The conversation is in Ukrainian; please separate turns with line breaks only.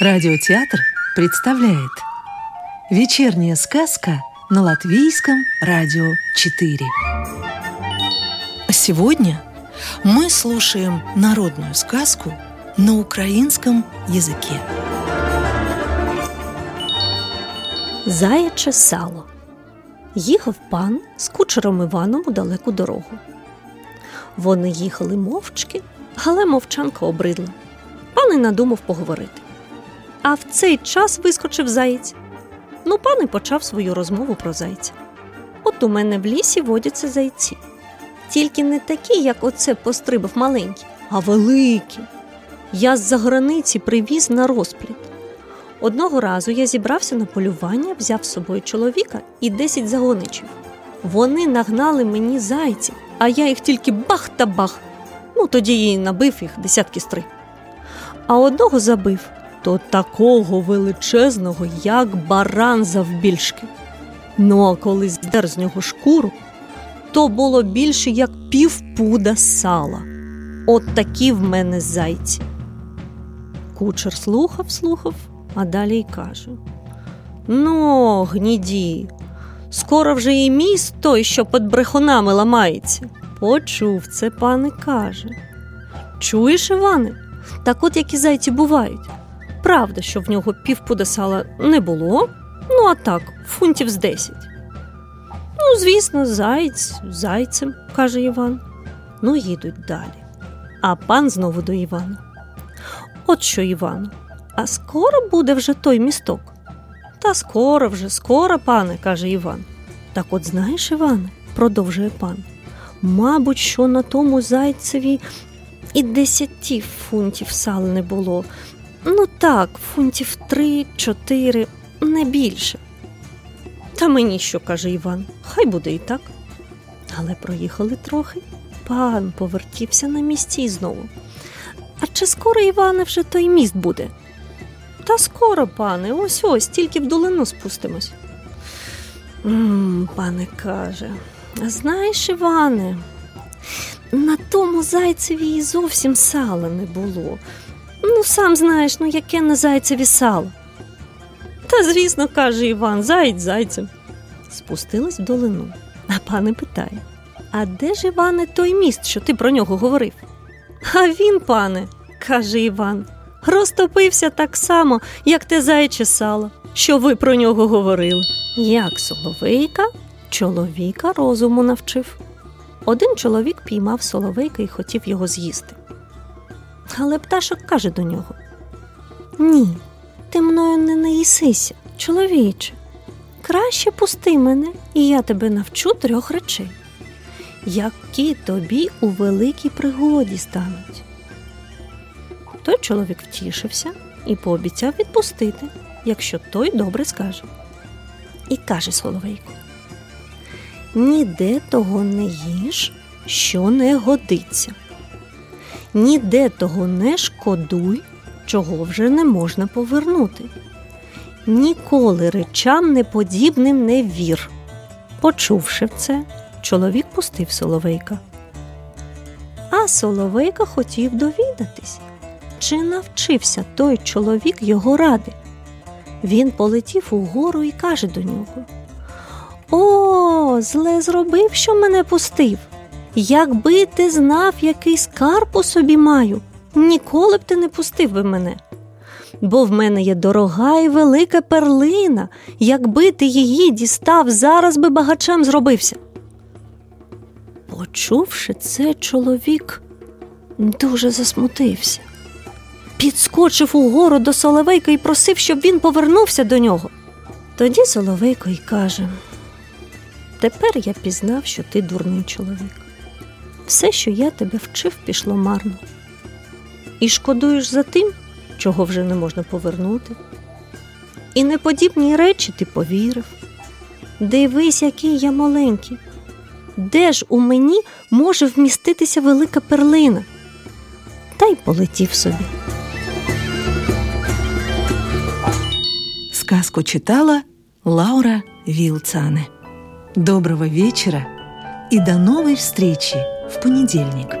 Радиотеатр представляет Вечерняя сказка на Латвийском радио 4 Сегодня мы слушаем народную сказку на украинском языке
Заяче сало. Їхав пан з кучером Іваном у далеку дорогу. Вони їхали мовчки, але мовчанка обридла. Пан і надумав поговорити. А в цей час вискочив заєць. Ну, пан і почав свою розмову про зайця. От у мене в лісі водяться зайці. Тільки не такі, як оце пострибав маленький, а великі. Я з-за границі привіз на розпліт. Одного разу я зібрався на полювання, взяв з собою чоловіка і десять загоничів. Вони нагнали мені зайців, а я їх тільки бах та бах. Ну, тоді і набив їх десятки стри. А одного забив то такого величезного, як баран завбільшки. Ну, а коли здер з нього шкуру, то було більше, як півпуда сала. От такі в мене зайці. Кучер слухав, слухав, а далі й каже: Ну, гніді, скоро вже і міст той, що під брехунами ламається. Почув це, пане каже. Чуєш, Іване? Так от які зайці бувають. Правда, що в нього півпуда сала не було, ну а так, фунтів з десять. Ну, звісно, заєць, зайцем, каже Іван. Ну, їдуть далі. А пан знову до Івана. От що, Івану, а скоро буде вже той місток? Та скоро вже, скоро, пане, каже Іван. Так от знаєш, Іване, продовжує пан. Мабуть, що на тому зайцеві і десяти фунтів сала не було. Ну так, фунтів три-чотири, не більше. Та мені що, каже Іван, хай буде і так. Але проїхали трохи. Пан повертівся на місці знову. А чи скоро, Іване, вже той міст буде? Та скоро, пане, ось ось, тільки в долину спустимось. м пане каже, знаєш, Іване, на тому зайцеві і зовсім сала не було. Ну, сам знаєш, ну яке на зайцеві сало. Та, звісно, каже Іван, заєць зайцем. Спустилась в долину, а пане питає: А де ж, Іване, той міст, що ти про нього говорив? А він, пане, каже Іван, розтопився так само, як те заяче сало, що ви про нього говорили. Як соловейка чоловіка розуму навчив. Один чоловік піймав соловейка і хотів його з'їсти. Але пташок каже до нього: Ні, ти мною не наїсися, чоловіче. Краще пусти мене, і я тебе навчу трьох речей, які тобі у великій пригоді стануть. Той чоловік втішився і пообіцяв відпустити, якщо той добре скаже. І каже Соловейку: Ніде того не їж, що не годиться ніде того не шкодуй, чого вже не можна повернути. Ніколи речам неподібним не вір. Почувши це, чоловік пустив Соловейка. А Соловейка хотів довідатись, чи навчився той чоловік його ради. Він полетів угору і каже до нього: О, зле зробив, що мене пустив. Якби ти знав, який скарб у собі маю, ніколи б ти не пустив би мене. Бо в мене є дорога і велика перлина. Якби ти її дістав, зараз би багачем зробився. Почувши це, чоловік дуже засмутився. Підскочив угору до Соловейка і просив, щоб він повернувся до нього. Тоді Соловейко й каже: Тепер я пізнав, що ти дурний чоловік все, що я тебе вчив, пішло марно. І шкодуєш за тим, чого вже не можна повернути. І неподібні речі ти повірив. Дивись, який я маленький. Де ж у мені може вміститися велика перлина? Та й полетів собі.
Сказку читала Лаура Вилцане. Доброго вечера и до новой встречи! В понедельник.